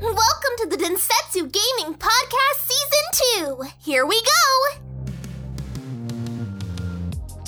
Welcome to the Densetsu Gaming Podcast Season 2. Here we go.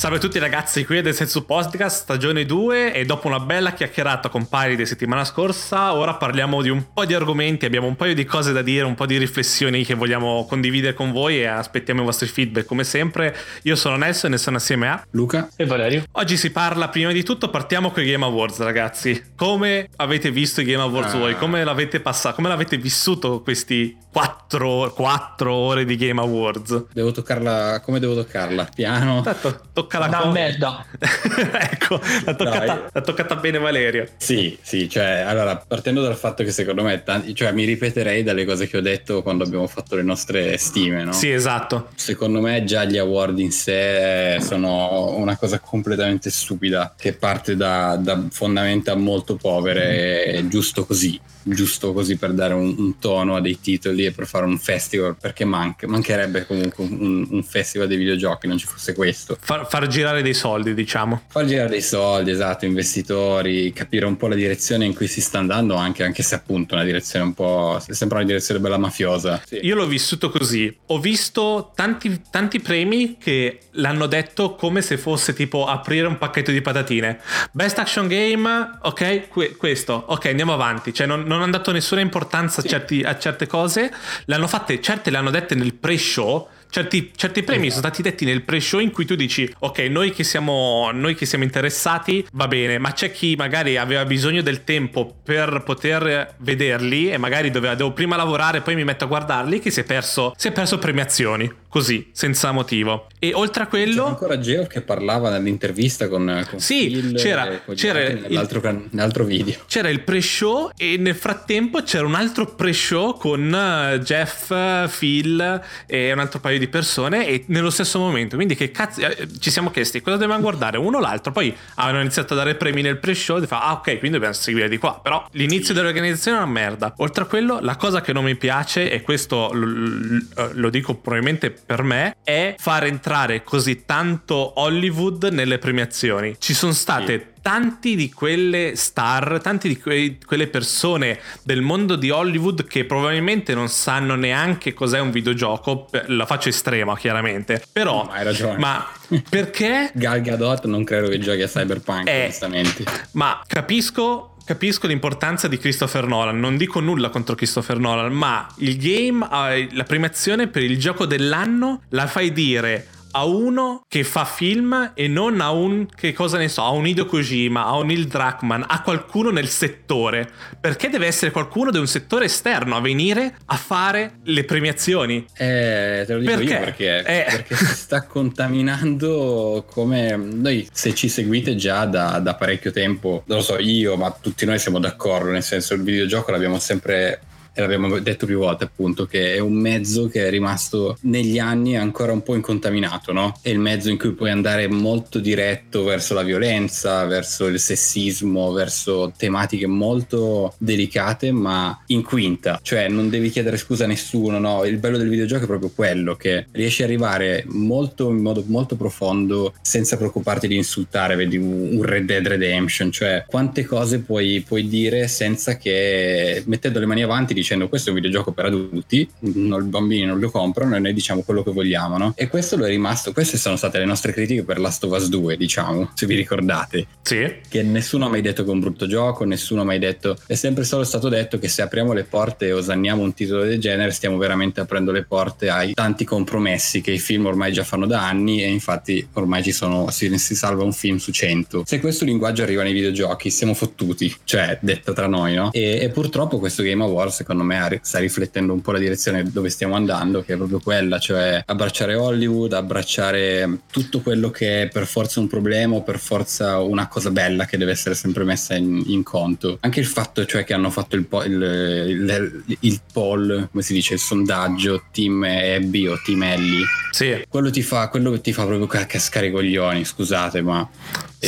Salve a tutti ragazzi, qui è del Sensu Podcast stagione 2 e dopo una bella chiacchierata con Pari di settimana scorsa, ora parliamo di un po' di argomenti, abbiamo un paio di cose da dire, un po' di riflessioni che vogliamo condividere con voi e aspettiamo i vostri feedback come sempre. Io sono Nelson e sono assieme a Luca e Valerio. Oggi si parla prima di tutto, partiamo con i Game Awards ragazzi. Come avete visto i Game Awards ah. voi? Come l'avete passato? Come l'avete vissuto questi 4, 4 ore di Game Awards? Devo toccarla, come devo toccarla? Piano? Tanto, tocca tocca la cosa. merda. ecco, l'ha toccata, l'ha toccata, bene Valerio. Sì, sì, cioè, allora, partendo dal fatto che secondo me, tanti, cioè, mi ripeterei dalle cose che ho detto quando abbiamo fatto le nostre stime, no? Sì, esatto. Secondo me già gli award in sé sono una cosa completamente stupida, che parte da, da fondamenta molto povere, mm. giusto così giusto così per dare un, un, tono a dei titoli e per fare un festival perché manca, mancherebbe comunque un, un, festival dei videogiochi non ci fosse questo far, far, girare dei soldi diciamo far girare dei soldi esatto investitori capire un po' la direzione in cui si sta andando anche, anche se appunto una direzione un po' sembra una direzione bella mafiosa sì. io l'ho vissuto così ho visto tanti, tanti premi che l'hanno detto come se fosse tipo aprire un pacchetto di patatine best action game ok que- questo ok andiamo avanti cioè non, non hanno dato nessuna importanza sì. a, certi, a, certe cose, le hanno fatte, certe le hanno dette nel pre-show. Certi, certi premi esatto. sono stati detti nel pre-show in cui tu dici ok noi che, siamo, noi che siamo interessati va bene ma c'è chi magari aveva bisogno del tempo per poter vederli e magari doveva, devo prima lavorare e poi mi metto a guardarli che si è perso, si è perso premiazioni così, senza motivo. E oltre a quello... C'era ancora Geo che parlava nell'intervista con, con Sì, Phil c'era, c'era nell'altro, il, nell'altro, video. C'era il pre-show e nel frattempo c'era un altro pre-show con eh, Jeff, Phil e un altro paio di persone e nello stesso momento. Quindi che cazzo... Eh, ci siamo chiesti cosa dobbiamo guardare uno o l'altro. Poi hanno iniziato a dare premi nel pre-show e fa ah ok, quindi dobbiamo seguire di qua. Però l'inizio dell'organizzazione è una merda. Oltre a quello, la cosa che non mi piace e questo lo, lo dico probabilmente per me è far entrare così tanto Hollywood nelle premiazioni. Ci sono state sì tanti di quelle star, tanti di que- quelle persone del mondo di Hollywood che probabilmente non sanno neanche cos'è un videogioco. La faccio estrema, chiaramente. Però, ma hai ragione. Ma perché? Gal Gadot non credo che giochi a Cyberpunk, eh, onestamente. Ma capisco capisco l'importanza di Christopher Nolan, non dico nulla contro Christopher Nolan, ma il game, la premiazione per il gioco dell'anno la fai dire a uno che fa film e non a un che cosa ne so, a un Hideo Kojima, a un Neil Druckmann, a qualcuno nel settore. Perché deve essere qualcuno di un settore esterno a venire a fare le premiazioni? Eh, te lo dico perché? io perché, eh. perché si sta contaminando come noi se ci seguite già da, da parecchio tempo, non lo so io, ma tutti noi siamo d'accordo, nel senso il videogioco l'abbiamo sempre l'abbiamo detto più volte appunto che è un mezzo che è rimasto negli anni ancora un po' incontaminato no? è il mezzo in cui puoi andare molto diretto verso la violenza verso il sessismo verso tematiche molto delicate ma in quinta cioè non devi chiedere scusa a nessuno no? il bello del videogioco è proprio quello che riesci ad arrivare molto in modo molto profondo senza preoccuparti di insultare vedi un Red Dead Redemption cioè quante cose puoi, puoi dire senza che mettendo le mani avanti dicendo questo è un videogioco per adulti, non, i bambini non lo comprano e noi diciamo quello che vogliamo, no? E questo lo è rimasto, queste sono state le nostre critiche per Last of Us 2, diciamo, se vi ricordate. Sì. Che nessuno ha mai detto che è un brutto gioco, nessuno ha mai detto, è sempre solo stato detto che se apriamo le porte e osanniamo un titolo del genere stiamo veramente aprendo le porte ai tanti compromessi che i film ormai già fanno da anni e infatti ormai ci sono, si, si salva un film su 100. Se questo linguaggio arriva nei videogiochi siamo fottuti, cioè detto tra noi, no? E, e purtroppo questo Game Awards secondo secondo me sta riflettendo un po' la direzione dove stiamo andando, che è proprio quella, cioè abbracciare Hollywood, abbracciare tutto quello che è per forza un problema o per forza una cosa bella che deve essere sempre messa in, in conto. Anche il fatto cioè che hanno fatto il, po- il, il, il, poll, come si dice, il sondaggio Team Abby o Team Ellie. Sì. Quello ti fa, quello ti fa proprio cascare i coglioni, scusate, ma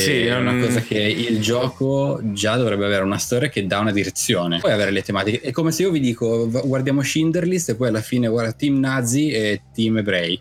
sì, è una cosa che il gioco già dovrebbe avere una storia che dà una direzione. Poi avere le tematiche. È come se io vi dico guardiamo Schindler List e poi alla fine guarda team nazi e team ebrei.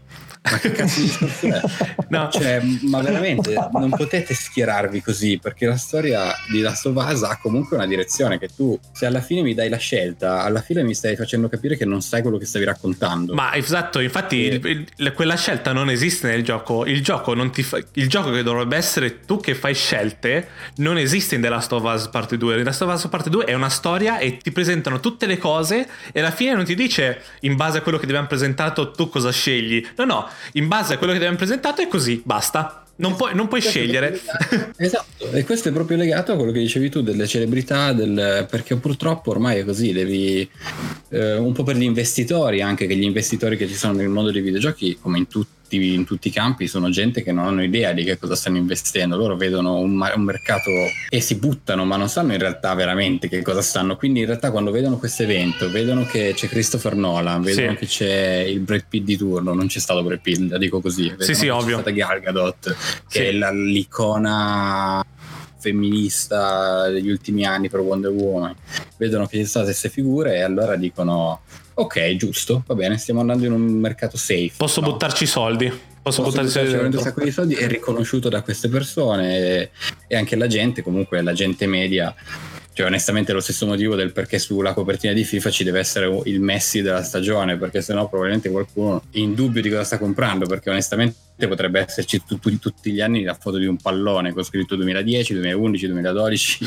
Ma che cazzo di discorso è? no. Cioè, ma veramente non potete schierarvi così perché la storia di Last of Us ha comunque una direzione che tu, se alla fine mi dai la scelta, alla fine mi stai facendo capire che non sai quello che stavi raccontando. Ma esatto, infatti e... il, il, quella scelta non esiste nel gioco. Il gioco, non ti fa, il gioco che dovrebbe essere tu che fai scelte non esiste in The Last of Us Part 2. The Last of Us Part 2 è una storia e ti presentano tutte le cose e alla fine non ti dice in base a quello che ti abbiamo presentato tu cosa scegli. No, no, in base a quello che ti abbiamo presentato è così, basta. Non puoi, non puoi scegliere. Esatto, e questo è proprio legato a quello che dicevi tu delle celebrità, del, perché purtroppo ormai è così, devi eh, un po' per gli investitori, anche che gli investitori che ci sono nel mondo dei videogiochi, come in tutti tutti, in tutti i campi sono gente che non hanno idea di che cosa stanno investendo, loro vedono un, un, mercato e si buttano, ma non sanno in realtà veramente che cosa stanno. Quindi in realtà quando vedono questo evento, vedono che c'è Christopher Nolan, vedono sì. che c'è il Brad Pitt di turno, non c'è stato Brad Pitt, la dico così, vedono sì, sì, ovvio. c'è Gal Gadot, che sì. è la, l'icona femminista degli ultimi anni per Wonder Woman vedono che ci sono queste figure e allora dicono ok giusto va bene stiamo andando in un mercato safe. Posso no? buttarci soldi? Posso, posso buttarci soldi un sacco di soldi è riconosciuto da queste persone e, anche la gente comunque la gente media cioè, onestamente è lo stesso motivo del perché sulla copertina di FIFA ci deve essere il Messi della stagione, perché sennò probabilmente qualcuno è in dubbio di cosa sta comprando, perché onestamente potrebbe esserci tutti, tutti gli anni la foto di un pallone con scritto 2010, 2011, 2012.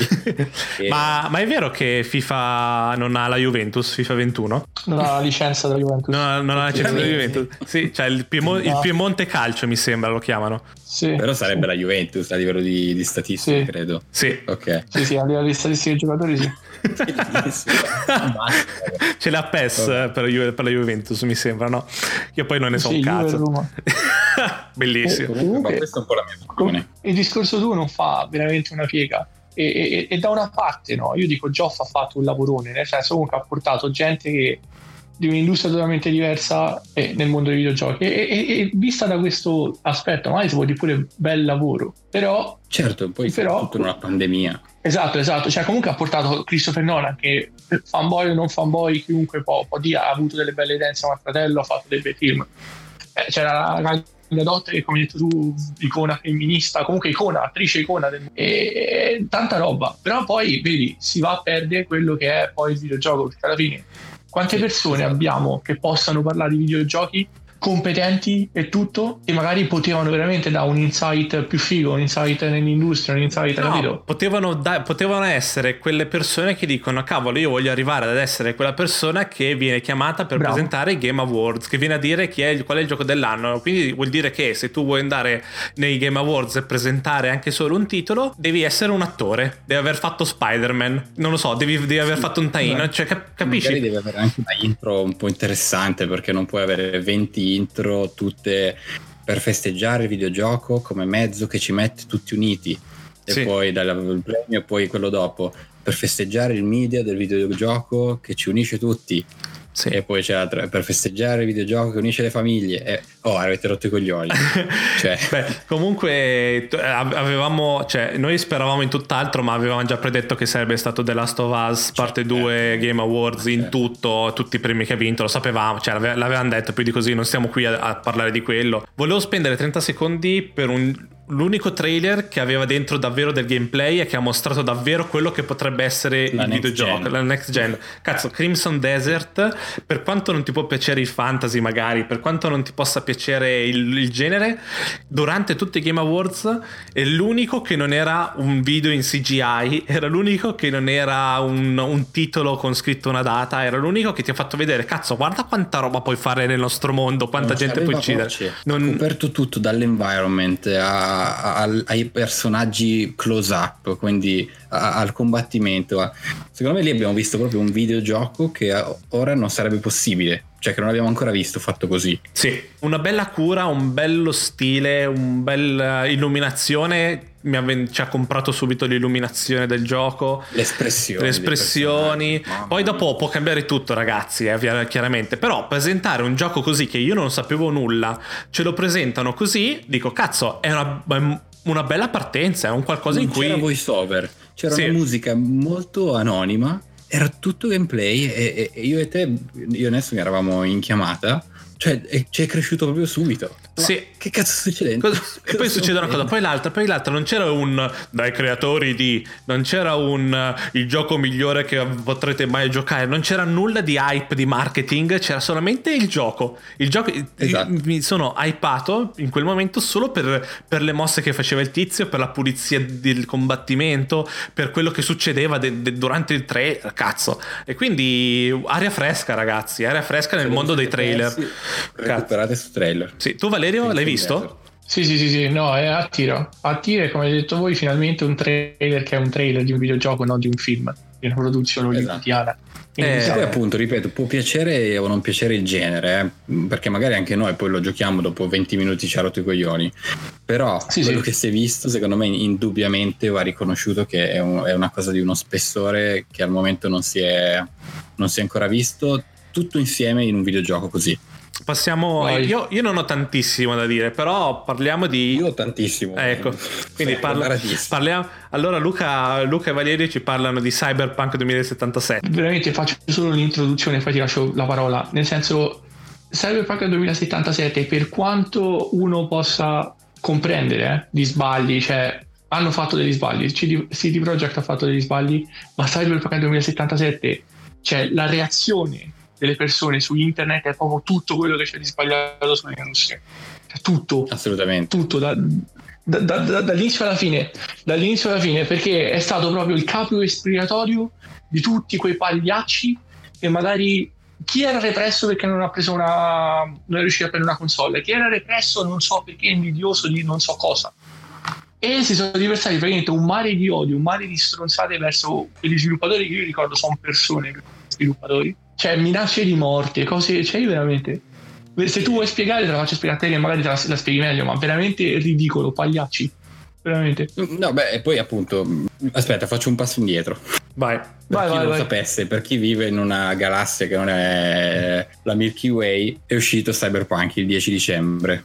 e... ma, ma, è vero che FIFA non ha la Juventus, FIFA 21? Non ha la licenza della Juventus. No, non ha la licenza della Juventus. Sì, cioè il, Piemo- il, Piemonte Calcio mi sembra lo chiamano. Sì, Però sarebbe sì. la Juventus a livello di, di statistiche, sì. credo. Sì. Ok. Sì, sì, a livello di statistiche dei giocatori sì. Ce l'ha PES per, per, la Juventus, mi sembra, no? Io poi non ne so un cazzo. Bellissimo. Eh, comunque, ma questa è un po' la mia opinione. Il discorso tu non fa veramente una piega. E, e, e, da una parte, no, io dico Geoff ha fatto un lavorone, nel senso comunque ha portato gente che di un'industria totalmente diversa eh, nel mondo dei videogiochi e, e, e, vista da questo aspetto magari si può dire pure bel lavoro però certo poi però, tutto in una pandemia esatto esatto cioè comunque ha portato Christopher Nolan che fanboy o non fanboy chiunque può, può dire ha avuto delle belle idee insieme al fratello ha fatto dei bei film eh, c'era la Gadot che come hai detto tu icona femminista comunque icona attrice icona del... e, tanta roba. Però poi vedi si va a perdere quello che è poi il videogioco perché alla fine quante persone abbiamo che possano parlare di videogiochi competenti e tutto e magari potevano veramente dare un insight più figo, un insight nell'industria, un insight no, capito? Potevano, da- potevano essere quelle persone che dicono cavolo io voglio arrivare ad essere quella persona che viene chiamata per Bravo. presentare i Game Awards, che viene a dire chi è, qual è il gioco dell'anno, quindi vuol dire che se tu vuoi andare nei Game Awards e presentare anche solo un titolo devi essere un attore, devi aver fatto Spider-Man, non lo so, devi, devi aver fatto un tie-in, cioè cap- capisci? Magari devi avere anche una intro un po' interessante perché non puoi avere 20 intro tutte per festeggiare il videogioco come mezzo che ci mette tutti uniti. E sì. poi dal premio e poi quello dopo. Per festeggiare il media del videogioco che ci unisce tutti sì. E poi c'è la per festeggiare il videogioco che unisce le famiglie. E, oh, avete rotto i coglioni. cioè. Beh, comunque avevamo, cioè, noi speravamo in tutt'altro, ma avevamo già predetto che sarebbe stato The Last of Us parte 2 eh. Game Awards in eh. tutto, tutti i premi che ha vinto, lo sapevamo, cioè l'avevamo detto, più di così non stiamo qui a, a parlare di quello. Volevo spendere 30 secondi per un l'unico trailer che aveva dentro davvero del gameplay e che ha mostrato davvero quello che potrebbe essere la il videogioco, gen. la next gen. Cazzo, Crimson Desert, per quanto non ti può piacere il fantasy magari, per quanto non ti possa piacere il, il genere, durante tutti i Game Awards è l'unico che non era un video in CGI, era l'unico che non era un, un titolo con scritto una data, era l'unico che ti ha fatto vedere, cazzo, guarda quanta roba puoi fare nel nostro mondo, quanta non gente puoi uccidere. Non... Ha coperto tutto dall'environment a a, ai personaggi close up, quindi a, al combattimento. Secondo me lì abbiamo visto proprio un videogioco che ora non sarebbe possibile cioè che non abbiamo ancora visto fatto così. Sì, una bella cura, un bello stile, un bel illuminazione. Mi ha, ci ha comprato subito l'illuminazione del gioco, le espressioni. Le espressioni. Poi dopo può cambiare tutto, ragazzi, eh, chiaramente. Però presentare un gioco così che io non sapevo nulla, ce lo presentano cosí, dico, cazzo, è una, una bella partenza, è un qualcosa non in cui... C'era voice over, c'era sì. una musica molto anonima era tutto gameplay e, e, io e te, io e Nessun eravamo in chiamata, cioè ci è cresciuto proprio subito. Sì. Che cazzo sta succedendo? Cosa, e poi succede una cosa, poi l'altra, poi l'altra, non c'era un dai creatori di, non c'era un il gioco migliore che potrete mai giocare, non c'era nulla di hype di marketing, c'era solamente il gioco. Il gioco esatto. mi sono hypato in quel momento solo per, per, le mosse che faceva il tizio, per la pulizia del combattimento, per quello che succedeva de, de, durante il trailer, cazzo. E quindi aria fresca, ragazzi, aria fresca nel mondo dei trailer. Recuperate su trailer. Sì, tu Valerio l'hai visto? Sì, sì, sì, sì, no, è a tiro. A tiro, come avete detto voi, finalmente un trailer che è un trailer di un videogioco, non di un film, di una produzione esatto. hollywoodiana. Eh, poi appunto, ripeto, può piacere o non piacere il genere, eh? perché magari anche noi poi lo giochiamo dopo 20 minuti ci ha rotto i coglioni, però sì, quello sì. che si è visto secondo me indubbiamente va riconosciuto che è, un, è, una cosa di uno spessore che al momento non si è, non si è ancora visto tutto insieme in un videogioco così. Passiamo. Io, io, non ho tantissimo da dire, però parliamo di. Io ho tantissimo. Ecco, quindi parla, parliamo. Allora, Luca, Luca, e Valerio ci parlano di Cyberpunk 2077. Veramente faccio solo l'introduzione e poi ti lascio la parola. Nel senso, Cyberpunk 2077, per quanto uno possa comprendere eh, gli sbagli, cioè hanno fatto degli sbagli. CD, CD Projekt ha fatto degli sbagli, ma Cyberpunk 2077, cioè la reazione delle persone su internet è proprio tutto quello che c'è di sbagliato sull'industria. Cioè, tutto. Assolutamente. Tutto. Da, da, da, dall'inizio alla fine. Dall'inizio alla fine, perché è stato proprio il capo espiratorio di tutti quei pagliacci che magari chi era represso perché non ha preso una non è riuscito a prendere una console chi era represso non so perché è invidioso di non so cosa e si sono riversati praticamente un mare di odio un mare di stronzate verso quegli sviluppatori che io ricordo sono persone sviluppatori cioè minacce di morte, cose, cioè io veramente... Se tu vuoi spiegare te la faccio spiegare a te che magari te la, la spieghi meglio, ma veramente ridicolo, pagliacci. Veramente. No, beh, e poi appunto, aspetta, faccio un passo indietro. Vai. Per vai, chi vai, non vai. sapesse, per chi vive in una galassia che non è la Milky Way, è uscito Cyberpunk il 10 dicembre.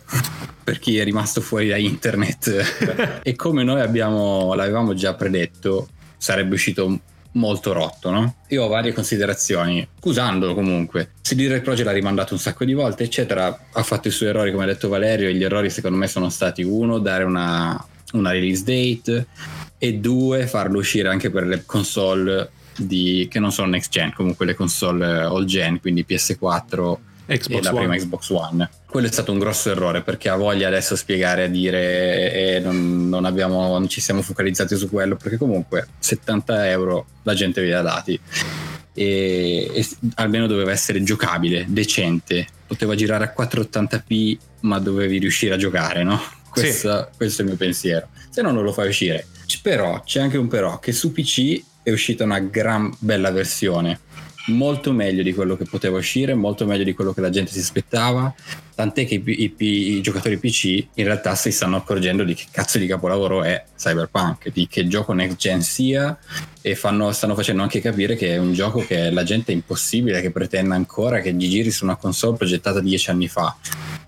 per chi è rimasto fuori da internet. e come noi abbiamo, l'avevamo già predetto, sarebbe uscito molto rotto, no? Io ho varie considerazioni, accusandolo comunque. CD Projekt l'ha rimandato un sacco di volte, eccetera, ha fatto i suoi errori, come ha detto Valerio, e gli errori secondo me sono stati uno, dare una, una release date e due, farlo uscire anche per le console di, che non sono next gen, comunque le console all gen, quindi PS4 Xbox la prima Xbox One. Quello è stato un grosso errore perché ha voglia adesso spiegare a dire e non, non, abbiamo, non ci siamo focalizzati su quello perché comunque 70 euro la gente vi ha dati e, e almeno doveva essere giocabile, decente, poteva girare a 480p ma dovevi riuscire a giocare, no? Questo, sì. questo è il mio pensiero. Se no non lo fai uscire. Però c'è anche un però che su PC è uscita una gran bella versione molto meglio di quello che poteva uscire, molto meglio di quello che la gente si aspettava, tant'è che i, i, i, giocatori PC in realtà si stanno accorgendo di che cazzo di capolavoro è Cyberpunk, di che gioco next gen sia e fanno, stanno facendo anche capire che è un gioco che la gente è impossibile che pretenda ancora che giri su una console progettata dieci anni fa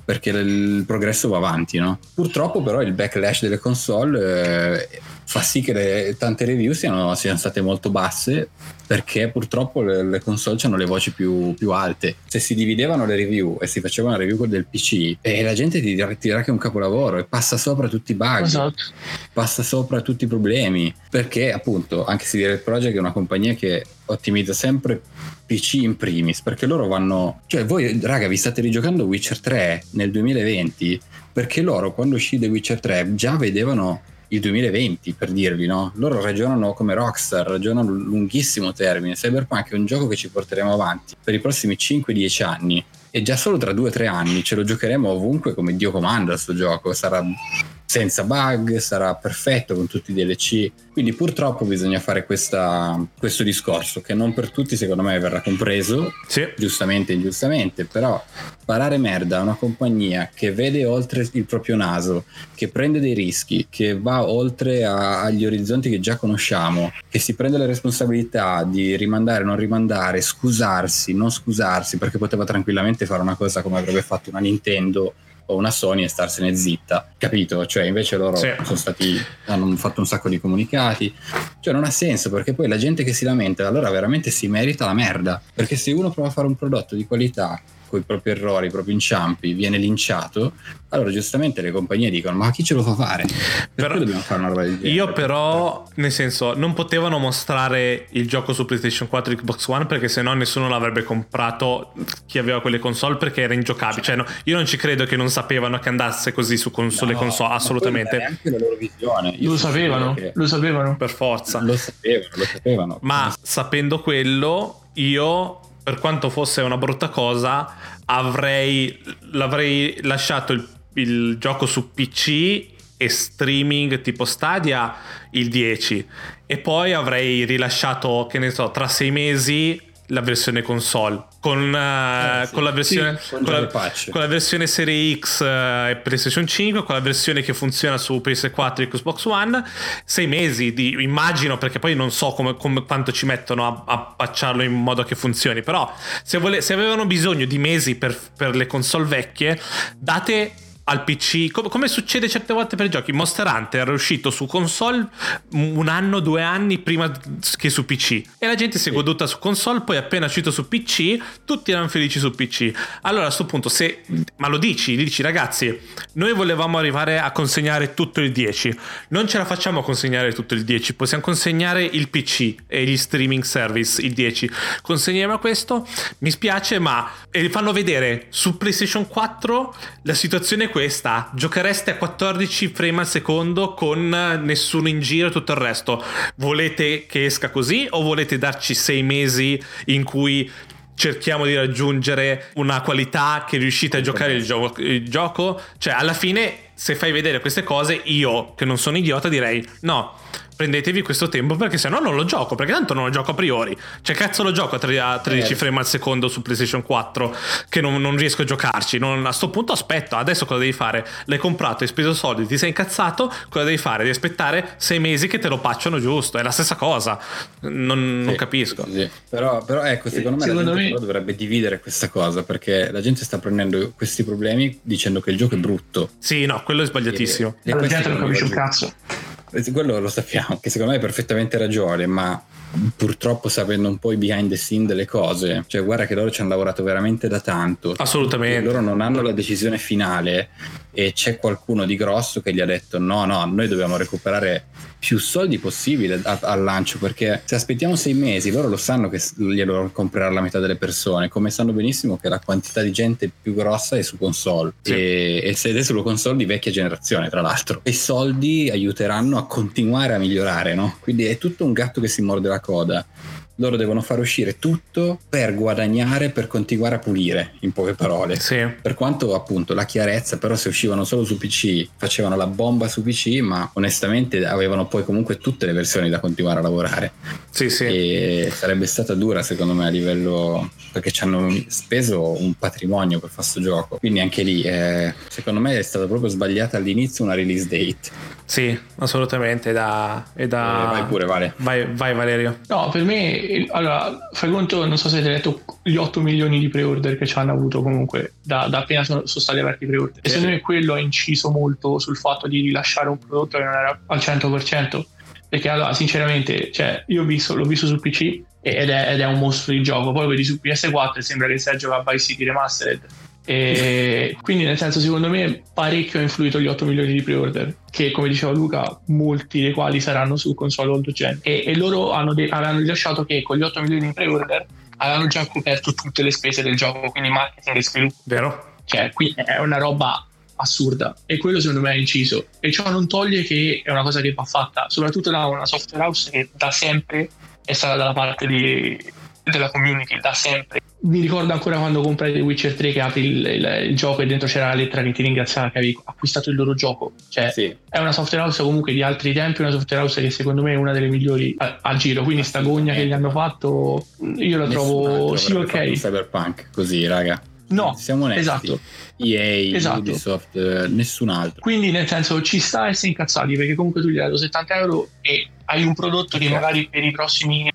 perché il progresso va avanti no? purtroppo però il backlash delle console eh, fa sì che le, tante review siano, siano, state molto basse perché purtroppo le, le console hanno le voci più, più, alte. Se si dividevano le review e si faceva una review del PC, e la gente ti dirà, che è un capolavoro e passa sopra tutti i bug, esatto. passa sopra tutti i problemi. Perché appunto anche se dire il Project è una compagnia che ottimizza sempre PC in primis perché loro vanno cioè voi raga vi state rigiocando Witcher 3 nel 2020 perché loro quando uscì The Witcher 3 già vedevano il 2020 per dirvi, no? Loro ragionano come Rockstar, ragionano a lunghissimo termine. Cyberpunk è un gioco che ci porteremo avanti per i prossimi 5-10 anni e già solo tra 2-3 anni ce lo giocheremo ovunque come Dio comanda questo gioco. Sarà senza bug, sarà perfetto con tutti i DLC. Quindi purtroppo bisogna fare questa, questo discorso che non per tutti secondo me verrà compreso, sì. giustamente e ingiustamente, però sparare merda a una compagnia che vede oltre il proprio naso, che prende dei rischi, che va oltre a, agli orizzonti che già conosciamo, che si prende la responsabilità di rimandare, non rimandare, scusarsi, non scusarsi, perché poteva tranquillamente fare una cosa come avrebbe fatto una Nintendo o una Sony e starsene zitta, capito? Cioè invece loro sì. sono stati, hanno fatto un sacco di comunicati, cioè non ha senso perché poi la gente che si lamenta allora veramente si merita la merda, perché se uno prova a fare un prodotto di qualità con i propri errori, i propri inciampi, viene linciato, allora giustamente le compagnie dicono ma chi ce lo fa fare? Però, dobbiamo fare una roba del genere? Io però, nel senso, non potevano mostrare il gioco su PlayStation 4 e Xbox One perché sennò nessuno l'avrebbe comprato chi aveva quelle console perché era ingiocabile. Cioè, no, io non ci credo che non sapevano che andasse così su con, no, sulle console, assolutamente. Neanche la loro visione. Io lo sapevano, che... lo sapevano. Per forza. Lo sapevano, lo sapevano. Ma sapendo quello, io per quanto fosse una brutta cosa, avrei, l'avrei lasciato il il gioco su PC e streaming tipo Stadia il 10 e poi avrei rilasciato che ne so tra sei mesi la versione console. Con, uh, eh, sì, con, la, versione, sì, con, la, con la, versione Serie X uh, e PlayStation 5 con la versione che funziona su PS4 e Xbox One sei mesi di, immagino perché poi non so come, come, quanto ci mettono a, a patcharlo in modo che funzioni però se, vole, se avevano bisogno di mesi per, per le console vecchie date al PC, come, come, succede certe volte per i giochi. Monster Hunter è uscito su console un anno, due anni prima che su PC. E la gente si è goduta su console, poi appena uscito su PC, tutti erano felici su PC. Allora a questo punto, se... Ma lo dici, dici ragazzi, noi volevamo arrivare a consegnare tutto il 10. Non ce la facciamo consegnare tutto il 10, possiamo consegnare il PC e gli streaming service, il 10. Consegniamo questo, mi spiace, ma... E fanno vedere su PlayStation 4 la situazione questa, giochereste a 14 frame al secondo con nessuno in giro e tutto il resto. Volete che esca così o volete darci 6 mesi in cui cerchiamo di raggiungere una qualità che riuscite a giocare il gioco, il gioco? Cioè, alla fine, se fai vedere queste cose, io che non sono idiota direi no prendetevi questo tempo perché se no non lo gioco perché tanto non lo gioco a priori. Cioè cazzo lo gioco a 13 eh. frame al secondo su PlayStation 4 che non, non riesco a giocarci. Non, a sto punto aspetto. Adesso cosa devi fare? L'hai comprato hai speso soldi ti sei incazzato cosa devi fare? Devi aspettare sei mesi che te lo pacciano giusto. È la stessa cosa. Non, sì, non capisco. sì. Però, però, ecco secondo me secondo la gente me... dovrebbe dividere questa cosa perché la gente sta prendendo questi problemi dicendo che il gioco è brutto. Sì no quello è sbagliatissimo. E, e la gente non capisce un cazzo quello lo sappiamo, che secondo me hai perfettamente ragione, ma purtroppo sapendo un po' i behind the scene delle cose, cioè guarda che loro ci hanno lavorato veramente da tanto. Assolutamente. Loro non hanno la decisione finale e c'è qualcuno di grosso che gli ha detto no, no, noi dobbiamo recuperare più soldi possibile al lancio perché se aspettiamo sei mesi loro lo sanno che glielo comprerà la metà delle persone come sanno benissimo che la quantità di gente più grossa è su console sì. e, e se è sulle console di vecchia generazione tra l'altro e i soldi aiuteranno a continuare a migliorare no? quindi è tutto un gatto che si morde la coda loro devono far uscire tutto per guadagnare, per continuare a pulire, in poche parole. Sì. Per quanto appunto la chiarezza, però se uscivano solo su PC, facevano la bomba su PC, ma onestamente avevano poi comunque tutte le versioni da continuare a lavorare. Sì, sì. E sarebbe stata dura secondo me a livello... perché ci hanno speso un patrimonio per fare questo gioco. Quindi anche lì, eh, secondo me è stata proprio sbagliata all'inizio una release date. Sì, assolutamente. Da, è da... Eh, vai pure, Vale. Vai, vai Valerio. No, per me allora, fai conto, non so se avete letto gli 8 milioni di pre-order che ci hanno avuto comunque da, da appena sono, sono, stati aperti i pre-order. E secondo me quello ha inciso molto sul fatto di rilasciare un prodotto che non era al 100%. Perché allora, sinceramente, cioè, io visto, l'ho visto sul PC ed è, ed è, un mostro di gioco. Poi vedi su PS4 e sembra che stai giocando a Vice City Remastered e quindi nel senso secondo me parecchio ha influito gli 8 milioni di pre-order che come diceva Luca molti dei quali saranno su console old gen. E, e loro hanno de- avevano rilasciato che con gli 8 milioni di pre-order avevano già coperto tutte le spese del gioco quindi marketing e sviluppo. Vero? cioè qui è una roba assurda. E quello secondo me è inciso. E ciò non toglie che è una cosa che va fatta. Soprattutto da una software house che da sempre è stata dalla parte di della community da sempre. Mi ricordo ancora quando comprai The Witcher 3 che apri il, il, il, gioco e dentro c'era la lettera che ti ringraziava che avevi acquistato il loro gioco. Cioè, sì. è una software house comunque di altri tempi, una software house che secondo me è una delle migliori a, a giro. Quindi sta gogna che gli hanno fatto, io la trovo sì, ok. Cyberpunk così, raga. No, siamo onesti. Esatto. EA, esatto. Ubisoft, eh, nessun altro. Quindi nel senso ci sta essere incazzati perché comunque tu gli hai dato 70 euro e hai un prodotto che magari per i prossimi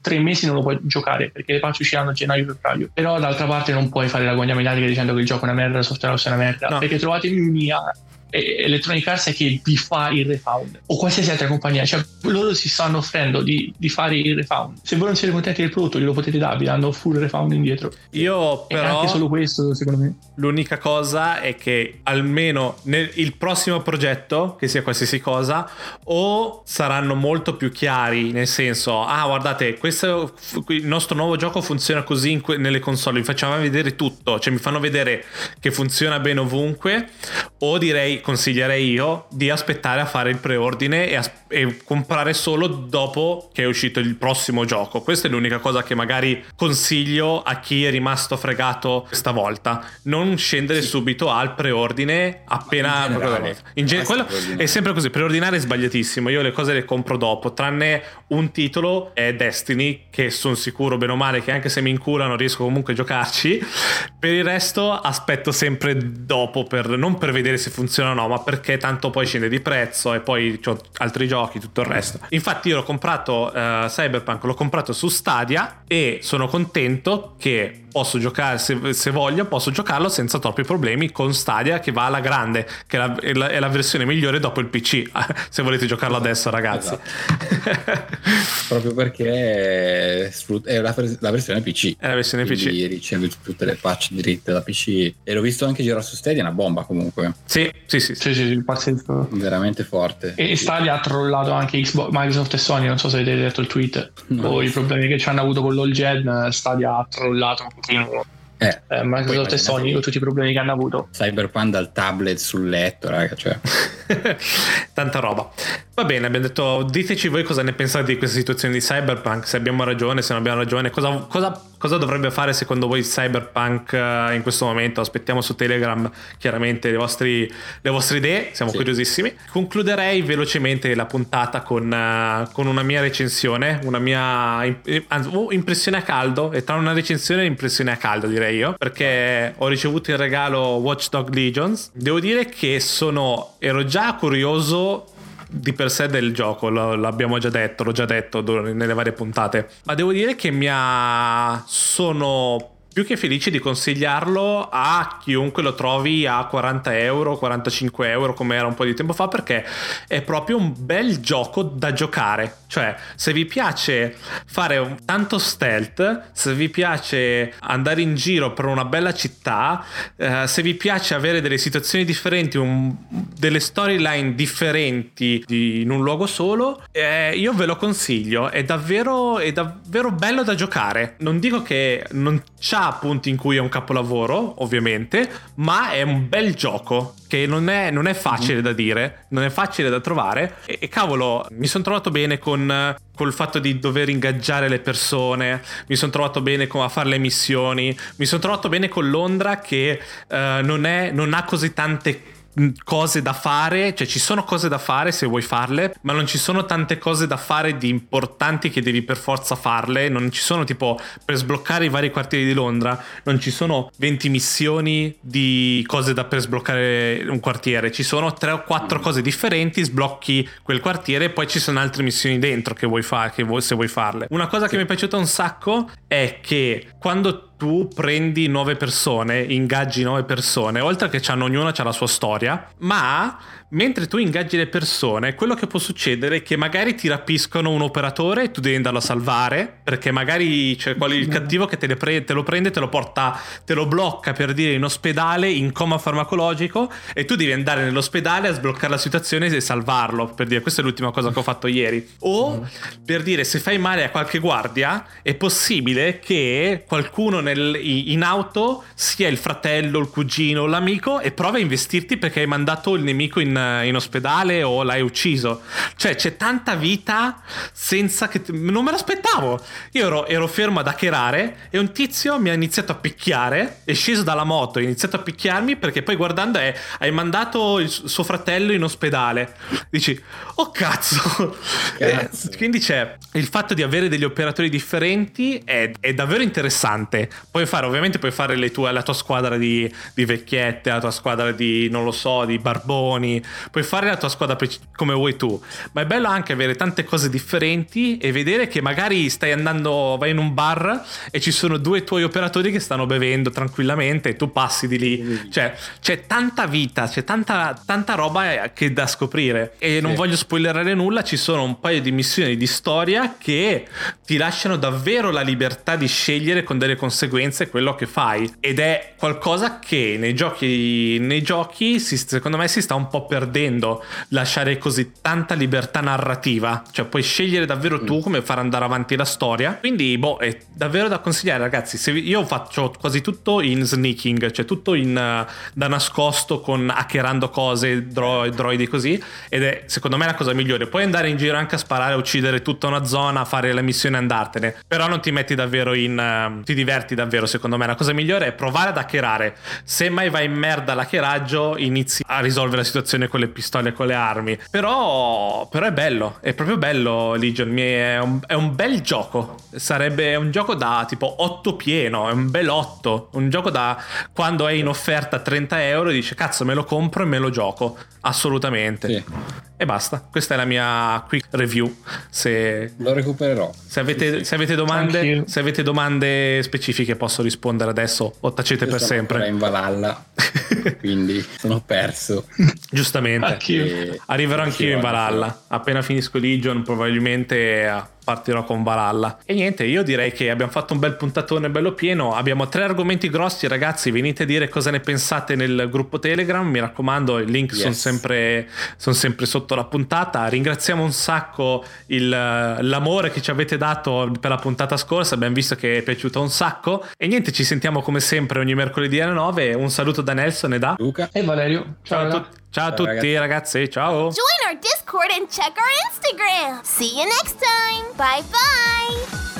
tre mesi non lo puoi giocare perché le patch usciranno a gennaio febbraio però d'altra parte non puoi fare la guagna mediatica dicendo che il gioco è una merda la software è una merda no. perché trovatemi una Electronic Arts è che vi fa il refund o qualsiasi altra compagnia, cioè loro si stanno offrendo di, di fare il refund. Se voi non siete contenti del prodotto, glielo potete dare, vi danno full refund indietro. Io però. Anche solo questo, secondo me. L'unica cosa è che almeno nel il prossimo progetto, che sia qualsiasi cosa, o saranno molto più chiari, nel senso, ah, guardate, questo il nostro nuovo gioco funziona così que- nelle console, vi facciamo vedere tutto, cioè mi fanno vedere che funziona bene ovunque, o direi, consiglierei io, di aspettare a fare il preordine e, as- e comprare solo dopo che è uscito il prossimo gioco. Questa è l'unica cosa che magari consiglio a chi è rimasto fregato questa volta. Non scendere sì. subito al preordine appena... In generale, in gen- quello è sempre così, preordinare è sbagliatissimo, io le cose le compro dopo, tranne un titolo è Destiny, che sono sicuro bene o male che anche se mi inculano riesco comunque a giocarci. Per il resto aspetto sempre dopo, per, non per vedere se funziona no, ma perché tanto poi scende di prezzo e poi ho altri giochi, tutto il resto. Infatti io l'ho comprato, uh, Cyberpunk l'ho comprato su Stadia e sono contento che posso giocare, se, se, voglio, posso giocarlo senza troppi problemi con Stadia che va alla grande, che è la, è la, è la versione migliore dopo il PC, se volete giocarlo adesso ragazzi. Esatto. Proprio perché è la, la, versione PC. È la versione PC. ricevi tutte le patch dritte da PC e l'ho visto anche girare su Stadia, è una bomba comunque. Sì, sì, sì. sì, sì, sì pazzesco. Veramente forte. E Stadia ha trollato anche Xbox, Microsoft e Sony, non so se avete letto il tweet, no. o i problemi che ci hanno avuto con l'all gen, Stadia ha trollato pochino eh, eh, Microsoft e Sony con tutti i problemi che hanno avuto. Cyberpunk dal tablet sul letto, raga, cioè. Tanta roba. Va bene, abbiamo detto, diteci voi cosa ne pensate di questa situazione di Cyberpunk, se abbiamo ragione, se non abbiamo ragione, cosa, cosa, cosa dovrebbe fare secondo voi Cyberpunk uh, in questo momento? Aspettiamo su Telegram chiaramente le, vostri, le vostre idee, siamo sì. curiosissimi. Concluderei velocemente la puntata con, uh, con una mia recensione, una mia uh, impressione a caldo, e tra una recensione e un'impressione a caldo direi io, perché ho ricevuto in regalo Watch Dog Legions. Devo dire che sono, ero già curioso di per sé del gioco, l'abbiamo già detto, l'ho già detto nelle varie puntate, ma devo dire che mi ha... sono più che felice di consigliarlo a chiunque lo trovi a 40 euro, 45 euro come era un po' di tempo fa perché è proprio un bel gioco da giocare. Cioè, se vi piace fare un, tanto stealth, se vi piace andare in giro per una bella città, eh, se vi piace avere delle situazioni differenti, un, delle storyline differenti di, in un luogo solo, eh, io ve lo consiglio. È davvero, è davvero bello da giocare. Non dico che non c'ha punti in cui è un capolavoro, ovviamente, ma è un bel gioco che non è, non è facile mm. da dire, non è facile da trovare. E, e cavolo, mi sono trovato bene con col fatto di dover ingaggiare le persone, mi sono trovato bene con, a fare le missioni, mi sono trovato bene con Londra che uh, non, è, non ha così tante cose da fare, cioè ci sono cose da fare se vuoi farle, ma non ci sono tante cose da fare di importanti che devi per forza farle, non ci sono tipo per sbloccare i vari quartieri di Londra, non ci sono 20 missioni di cose da per sbloccare un quartiere, ci sono 3 o 4 cose differenti, sblocchi quel quartiere e poi ci sono altre missioni dentro che vuoi fare, che vuoi, se vuoi farle. Una cosa che mi è piaciuta un sacco è che quando tu prendi nuove persone, ingaggi nuove persone, oltre che c'hanno ognuna c'ha la sua storia, ma mentre tu ingaggi le persone, quello che può succedere è che magari ti rapiscono un operatore e tu devi andarlo a salvare, perché magari c'è qual- il cattivo che te, pre- te, lo prende, te lo porta, te lo blocca per dire in ospedale, in coma farmacologico, e tu devi andare nell'ospedale a sbloccare la situazione e salvarlo, per dire questa è l'ultima cosa che ho fatto ieri. O per dire se fai male a qualche guardia, è possibile che qualcuno nel, in auto sia il fratello, il cugino, l'amico e prova a investirti perché hai mandato il nemico in in, ospedale o l'hai ucciso. Cioè, c'è tanta vita senza che. Non me l'aspettavo. Io ero, ero fermo ad hackerare e un tizio mi ha iniziato a picchiare. È sceso dalla moto, ha iniziato a picchiarmi perché poi guardando è, hai mandato il suo fratello in ospedale. Dici, oh cazzo. cazzo. Eh, quindi c'è il fatto di avere degli operatori differenti è, è davvero interessante. Puoi fare, ovviamente, puoi fare tue, la tua squadra di, di vecchiette, la tua squadra di, non lo so, di barboni puoi fare la tua squadra come vuoi tu, ma è bello anche avere tante cose differenti e vedere che magari stai andando, vai in un bar e ci sono due tuoi operatori che stanno bevendo tranquillamente e tu passi di lì. Cioè, c'è tanta vita, c'è tanta, tanta roba che da scoprire. E non voglio spoilerare nulla, ci sono un paio di missioni di storia che ti lasciano davvero la libertà di scegliere con delle conseguenze quello che fai. Ed è qualcosa che nei giochi, nei giochi si, secondo me si sta un po' perdendo. Lasciare così tanta libertà narrativa. Cioè puoi scegliere davvero tu come far andare avanti la storia. Quindi, boh, è davvero da consigliare, ragazzi. Se io faccio quasi tutto in sneaking, cioè tutto in, uh, da nascosto con hackerando cose, droid, droidi così. Ed è secondo me la cosa migliore. Puoi andare in giro anche a sparare, uccidere tutta una zona, fare la missione e andartene. Però non ti metti davvero in. Uh, ti diverti davvero. Secondo me la cosa migliore è provare ad hackerare. Se mai vai in merda l'hackeraggio, inizi a risolvere la situazione con le pistole e con le armi. Però, però è bello. È proprio bello Legion. È un, è un bel gioco. Sarebbe un gioco da tipo 8 pieno. È un bel 8. Un gioco da quando è in offerta a 30 euro e dice cazzo me lo compro e me lo gioco. Assolutamente. Sì. E basta, questa è la mia quick review. Se, Lo recupererò. Se avete, sì. se avete, domande, se avete domande specifiche posso rispondere adesso o tacete Io per sempre. in Valhalla, quindi sono perso. Giustamente. Anch'io. Arriverò anch'io in Valhalla. Appena finisco Legion probabilmente partirò con Valhalla. E niente, io direi che abbiamo fatto un bel puntatone bello pieno. Abbiamo tre argomenti grossi, ragazzi. Venite a dire cosa ne pensate nel gruppo Telegram. Mi raccomando, i link yes. sono, sempre, sono sempre sotto la puntata. Ringraziamo un sacco il, l'amore che ci avete dato per la puntata scorsa. Abbiamo visto che è piaciuta un sacco. E niente, ci sentiamo come sempre ogni mercoledì alle 9. Un saluto da Nelson e da Luca e Valerio. Ciao, ciao a tutti. Ciao a tutti ragazzi. ragazzi, ciao. Join our Discord and check our Instagram. See you next time. Bye-bye!